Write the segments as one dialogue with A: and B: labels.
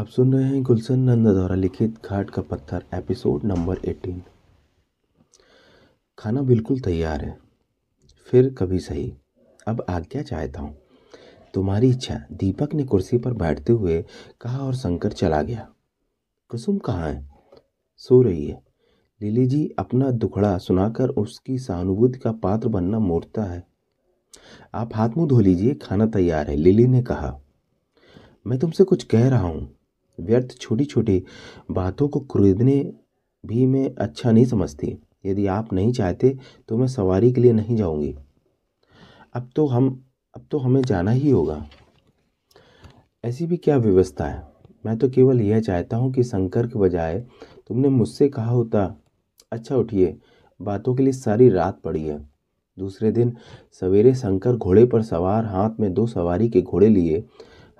A: आप सुन रहे हैं गुलशन नंदा द्वारा लिखित घाट का पत्थर, एपिसोड नंबर 18 खाना बिल्कुल तैयार है, फिर कभी सही। अब आज्ञा चाहता हूँ। तुम्हारी इच्छा, दीपक ने कुर्सी पर बैठते हुए कहा और शंकर चला गया। कुसुम कहाँ है? सो रही है। लिली जी अपना दुखड़ा सुनाकर उसकी सहानुभूति का पात्र बनना मोड़ता है। आप हाथ मुँह धो लीजिए, खाना तैयार है, लिली ने कहा। मैं तुमसे कुछ कह रहा हूँ। व्यर्थ छोटी छोटी बातों को खरीदने भी मैं अच्छा नहीं समझती। यदि आप नहीं चाहते तो मैं सवारी के लिए नहीं जाऊँगी। अब तो हम, अब तो हमें जाना ही होगा। ऐसी भी क्या व्यवस्था है? मैं तो केवल यह चाहता हूँ कि शंकर के बजाय तुमने मुझसे कहा होता अच्छा उठिए, बातों के लिए सारी रात पड़ी है। दूसरे दिन सवेरे शंकर घोड़े पर सवार हाथ में दो सवारी के घोड़े लिए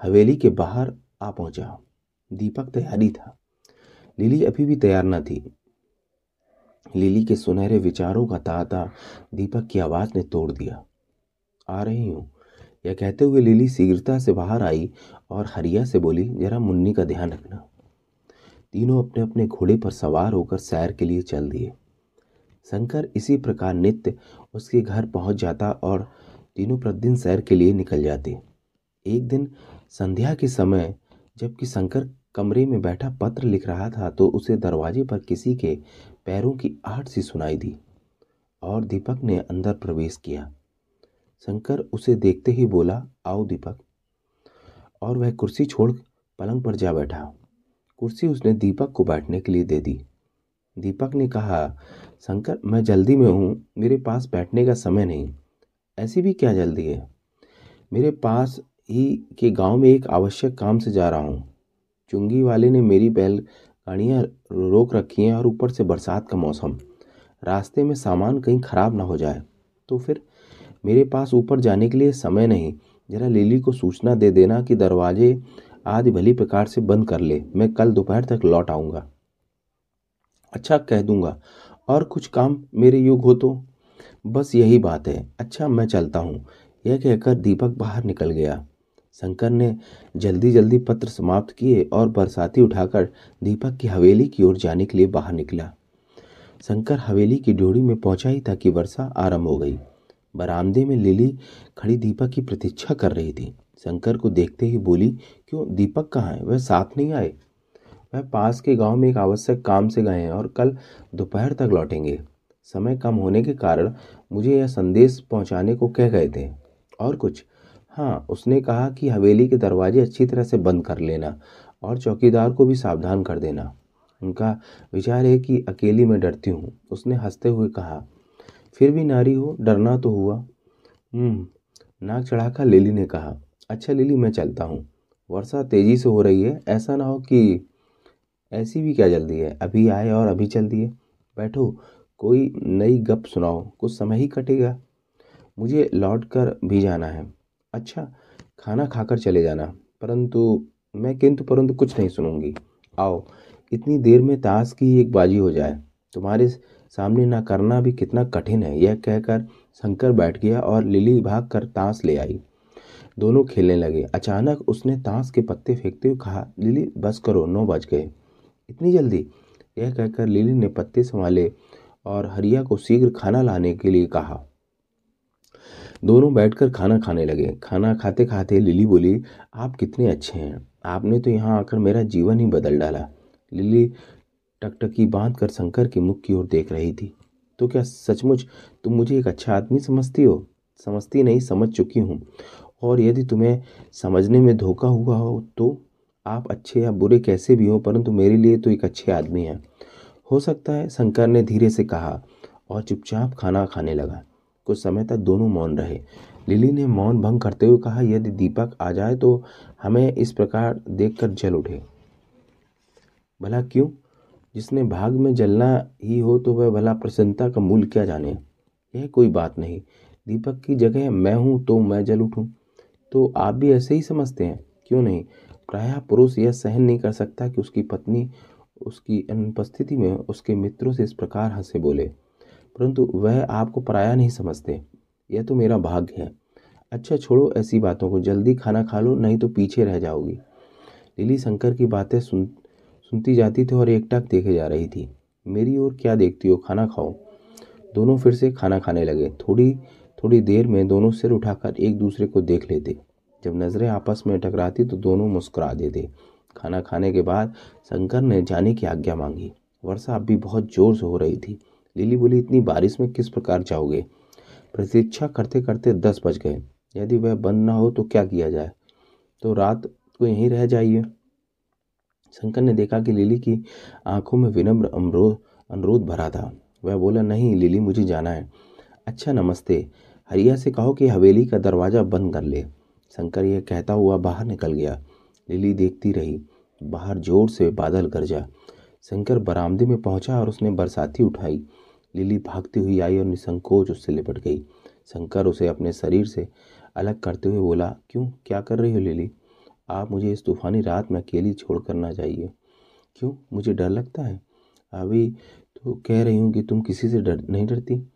A: हवेली के बाहर आ पहुँचा। दीपक तैयारी था। लिली अभी भी तैयार न थी। लिली के सुनहरे विचारों का ताता दीपक की आवाज़ ने तोड़ दिया। आ रही हूँ। यह कहते हुए लिली शीघ्रता से बाहर आई और हरिया से बोली, जरा मुन्नी का ध्यान रखना। तीनों अपने अपने घोड़े पर सवार होकर सैर के लिए चल दिए। शंकर इसी प्रकार नित्य उसके घर पहुँच जाता और तीनों प्रतिदिन सैर के लिए निकल जाते। एक दिन संध्या के समय जबकि शंकर कमरे में बैठा पत्र लिख रहा था तो उसे दरवाजे पर किसी के पैरों की आहट सी सुनाई दी और दीपक ने अंदर प्रवेश किया। शंकर उसे देखते ही बोला, आओ दीपक। और वह कुर्सी छोड़ पलंग पर जा बैठा। कुर्सी उसने दीपक को बैठने के लिए दे दी। दीपक ने कहा, शंकर, मैं जल्दी में हूँ, मेरे पास बैठने का समय नहीं। ऐसी भी क्या जल्दी है? मेरे पास ही के गाँव में एक आवश्यक काम से जा रहा हूँ। चुंगी वाले ने मेरी बैल गाड़ियाँ रोक रखी हैं और ऊपर से बरसात का मौसम। रास्ते में सामान कहीं ख़राब ना हो जाए तो फिर मेरे पास ऊपर जाने के लिए समय नहीं। जरा लिली को सूचना दे देना कि दरवाजे आदि भली प्रकार से बंद कर ले। मैं कल दोपहर तक लौट आऊँगा। अच्छा कह दूँगा। और कुछ काम मेरे योग हो तो? बस यही बात है। अच्छा मैं चलता हूँ। यह कहकर दीपक बाहर निकल गया। शंकर ने जल्दी जल्दी पत्र समाप्त किए और बरसाती उठाकर दीपक की हवेली की ओर जाने के लिए बाहर निकला। शंकर हवेली की ड्योढ़ी में पहुँचा ही था कि वर्षा आरंभ हो गई। बरामदे में लिली खड़ी दीपक की प्रतीक्षा कर रही थी। शंकर को देखते ही बोली, क्यों? दीपक कहाँ है? वह साथ नहीं आए। वह पास के गाँव में एक आवश्यक काम से गए हैं और कल दोपहर तक लौटेंगे। समय कम होने के कारण मुझे यह संदेश पहुँचाने को कह गए थे। और कुछ? हाँ उसने कहा कि हवेली के दरवाजे अच्छी तरह से बंद कर लेना और चौकीदार को भी सावधान कर देना। उनका विचार है कि अकेली मैं डरती हूँ, उसने हँसते हुए कहा। फिर भी नारी हो, डरना तो हुआ। हम्म नाक चढ़ाकर लिली ने कहा अच्छा लिली, मैं चलता हूँ। वर्षा तेज़ी से हो रही है, ऐसा ना हो कि ऐसी भी क्या जल्दी है? अभी आए और अभी चल दिए। बैठो, कोई नई गप सुनाओ, कुछ समय ही कटेगा। मुझे लौट कर भी जाना है। अच्छा खाना खाकर चले जाना। परंतु मैं किंतु परंतु कुछ नहीं सुनूँगी। आओ, इतनी देर में ताश की एक बाजी हो जाए। तुम्हारे सामने ना करना भी कितना कठिन है। यह कहकर शंकर बैठ गया और लिली भाग कर ताश ले आई। दोनों खेलने लगे। अचानक उसने ताश के पत्ते फेंकते हुए कहा, लिली, बस करो, नौ बज गए। इतनी जल्दी? यह कहकर लिली ने पत्ते संभाले और हरिया को शीघ्र खाना लाने के लिए कहा। दोनों बैठकर खाना खाने लगे। खाना खाते खाते लिली बोली, आप कितने अच्छे हैं। आपने तो यहाँ आकर मेरा जीवन ही बदल डाला। लिली टकटकी बाँध कर शंकर के मुख की ओर देख रही थी। तो क्या सचमुच तुम मुझे एक अच्छा आदमी समझती हो? समझती नहीं, समझ चुकी हूँ। और यदि तुम्हें समझने में धोखा हुआ हो तो आप अच्छे या बुरे कैसे भी हो, परंतु मेरे लिए तो एक अच्छे आदमी हैं। हो सकता है, शंकर ने धीरे से कहा और चुपचाप खाना खाने लगा। कुछ समय तक दोनों मौन रहे। लिली ने मौन भंग करते हुए कहा, यदि दीपक आ जाए तो हमें इस प्रकार देखकर जल उठे। भला क्यों? जिसने भाग में जलना ही हो तो वह भला प्रसन्नता का मूल क्या जाने? यह कोई बात नहीं। दीपक की जगह मैं हूँ तो मैं जल उठूँ। तो आप भी ऐसे ही समझते हैं? क्यों नहीं? प्रायः पुरुष यह सहन नहीं कर सकता कि उसकी पत्नी उसकी अनुपस्थिति में उसके मित्रों से इस प्रकार हंसे बोले। परंतु वह आपको पराया नहीं समझते। यह तो मेरा भाग्य है। अच्छा छोड़ो ऐसी बातों को। जल्दी खाना खा लो, नहीं तो पीछे रह जाओगी। लिली शंकर की बातें सुन, सुनती जाती थी और एकटक देखे जा रही थी। मेरी ओर क्या देखती हो? खाना खाओ। दोनों फिर से खाना खाने लगे। थोड़ी थोड़ी देर में दोनों सिर उठाकर एक दूसरे को देख लेते। जब नज़रें आपस में टकराती तो दोनों मुस्कुरा देते। खाना खाने के बाद शंकर ने जाने की आज्ञा मांगी। वर्षा अब भी बहुत ज़ोर से हो रही थी। लिली बोली, इतनी बारिश में किस प्रकार जाओगे? प्रतीक्षा करते करते दस बज गए। यदि वह बंद ना हो तो क्या किया जाए? तो रात को यहीं रह जाइए। शंकर ने देखा कि लिली की आँखों में विनम्र अनुरोध भरा था। वह बोला, नहीं, लिली, मुझे जाना है। अच्छा नमस्ते। हरिया से कहो कि हवेली का दरवाज़ा बंद कर ले। शंकर यह कहता हुआ बाहर निकल गया। लिली देखती रही। बाहर ज़ोर से बादल गरजा। शंकर बरामदे में पहुँचा और उसने बरसाती उठाई। लिली भागती हुई आई और निसंकोच उससे लिपट गई। शंकर उसे अपने शरीर से अलग करते हुए बोला, क्यों? क्या कर रही हो लिली? आप मुझे इस तूफानी रात में अकेली छोड़ कर ना जाइए। क्यों? मुझे डर लगता है। अभी तो कह रही हूँ कि तुम किसी से डर, नहीं डरती।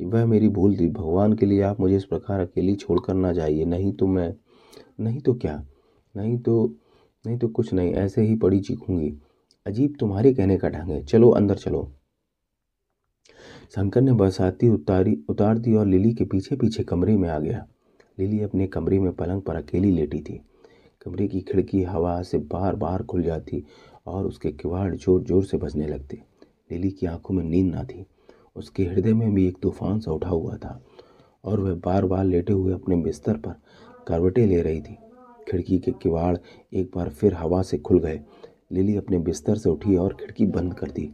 A: वह मेरी भूल थी। भगवान के लिए आप मुझे इस प्रकार अकेली छोड़ कर ना जाइए। नहीं तो मैं, नहीं तो क्या? नहीं तो नहीं तो कुछ नहीं। ऐसे ही पड़ी चीखूँगी। अजीब तुम्हारे कहने का ढंग है। चलो, अंदर चलो। शंकर ने बरसाती उतारी उतार दी और लिली के पीछे पीछे कमरे में आ गया। लिली अपने कमरे में पलंग पर अकेली लेटी थी। कमरे की खिड़की हवा से बार बार खुल जाती और उसके किवाड़ ज़ोर ज़ोर से बजने लगते। लिली की आँखों में नींद ना थी। उसके हृदय में भी एक तूफ़ान सा उठा हुआ था और वह बार बार लेटे हुए अपने बिस्तर पर करवटें ले रही थी। खिड़की के किवाड़ एक बार फिर हवा से खुल गए। लिली अपने बिस्तर से उठी और खिड़की बंद कर दी।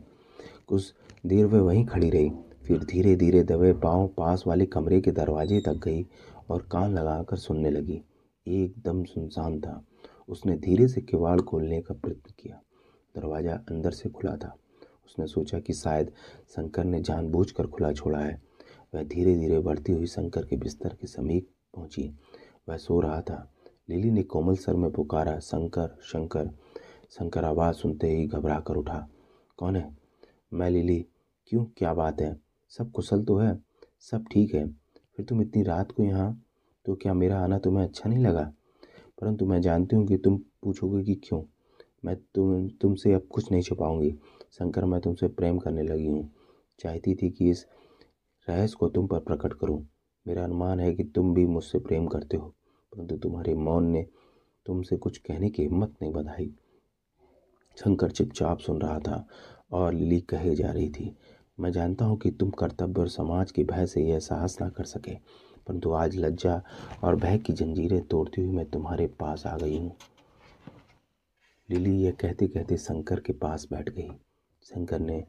A: कुछ देर वह वहीं खड़ी रही। फिर धीरे धीरे दबे पाँव पास वाले कमरे के दरवाजे तक गई और कान लगाकर सुनने लगी। एकदम सुनसान था। उसने धीरे से किवाड़ खोलने का प्रयत्न किया। दरवाज़ा अंदर से खुला था। उसने सोचा कि शायद शंकर ने जानबूझकर खुला छोड़ा है। वह धीरे धीरे बढ़ती हुई शंकर के बिस्तर के समीप पहुँची। वह सो रहा था। लिली ने कोमल सर में पुकारा, शंकर शंकर। शंकर आवाज़ सुनते ही घबरा कर उठा। कौन है? मैं, लिली। क्यों? क्या बात है? सब कुशल तो है, सब ठीक है। फिर तुम इतनी रात को यहाँ तो क्या मेरा आना तुम्हें अच्छा नहीं लगा? परंतु मैं जानती हूँ कि तुम पूछोगे कि क्यों। मैं तुम, तुमसे अब कुछ नहीं छुपाऊँगी। शंकर, मैं तुमसे प्रेम करने लगी हूँ। चाहती थी कि इस रहस्य को तुम पर प्रकट करूँ। मेरा अनुमान है कि तुम भी मुझसे प्रेम करते हो, परंतु तुम्हारे मौन ने तुमसे कुछ कहने की हिम्मत नहीं बधाई। शंकर चुपचाप सुन रहा था और लिली कहे जा रही थी मैं जानता हूँ कि तुम कर्तव्य और समाज के भय से यह साहस ना कर सके, परंतु आज लज्जा और भय की जंजीरें तोड़ती हुई मैं तुम्हारे पास आ गई हूँ। लिली यह कहते कहते शंकर के पास बैठ गई। शंकर ने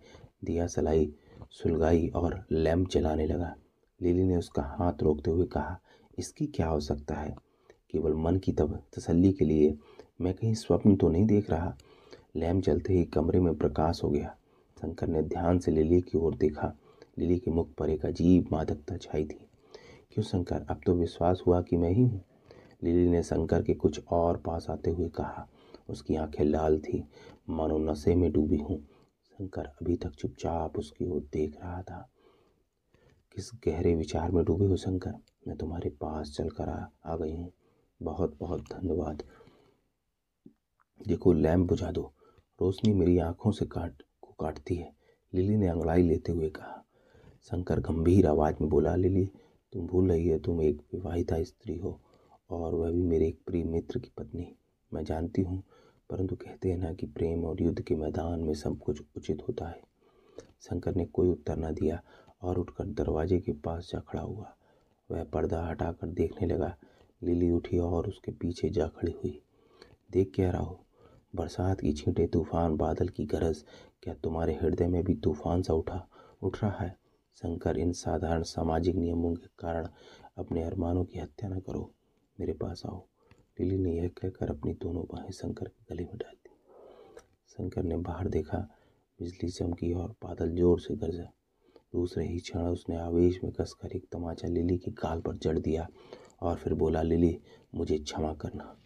A: दिया सलाई, सुलगाई और लैम्प जलाने लगा। लिली ने उसका हाथ रोकते हुए कहा, इसकी क्या आवश्यकता है? केवल मन की तब तसल्ली के लिए मैं कहीं स्वप्न तो नहीं देख रहा? लैम्प जलते ही कमरे में प्रकाश हो गया। शंकर ने ध्यान से लिली की ओर देखा। लिली के मुख पर एक अजीब मादकता छाई थी। क्यों शंकर? अब तो विश्वास हुआ कि मैं ही हूँ। लिली ने शंकर के कुछ और पास आते हुए कहा। उसकी आँखें लाल थी। मानो नशे में डूबी हूँ। शंकर अभी तक चुपचाप उसकी ओर देख रहा था। किस गहरे विचार में डूबे हो शंकर? मैं तुम्हारे पास चलकर आ, आ गई हूँ। बहुत बहुत धन्यवाद। देखो लैम्प बुझा दो। रोशनी मेरी आँखों से काट काटती है। लिली ने अंगड़ाई लेते हुए कहा, शंकर, गंभीर आवाज़ में बोला, लिली, तुम भूल रही हो, तुम एक विवाहिता स्त्री हो और वह भी मेरे एक प्रिय मित्र की पत्नी। मैं जानती हूँ, परंतु कहते हैं ना कि प्रेम और युद्ध के मैदान में सब कुछ उचित होता है। शंकर ने कोई उत्तर न दिया और उठकर दरवाजे के पास जा खड़ा हुआ। वह पर्दा हटाकर देखने लगा। लिली उठी और उसके पीछे जा खड़ी हुई। देख क्या रहा हो? बरसात की छींटे, तूफ़ान, बादल की गरज, क्या तुम्हारे हृदय में भी तूफ़ान सा उठा, उठ रहा है? शंकर, इन साधारण सामाजिक नियमों के कारण अपने अरमानों की हत्या न करो। मेरे पास आओ। लिली ने यह कहकर अपनी दोनों बाहें शंकर के गले में डाल दी। शंकर ने बाहर देखा, बिजली चमकी और बादल ज़ोर से गरजा। दूसरे ही क्षण उसने आवेश में कसकर एक तमाचा लिली के गाल पर जड़ दिया और फिर बोला, लिली, मुझे क्षमा करना।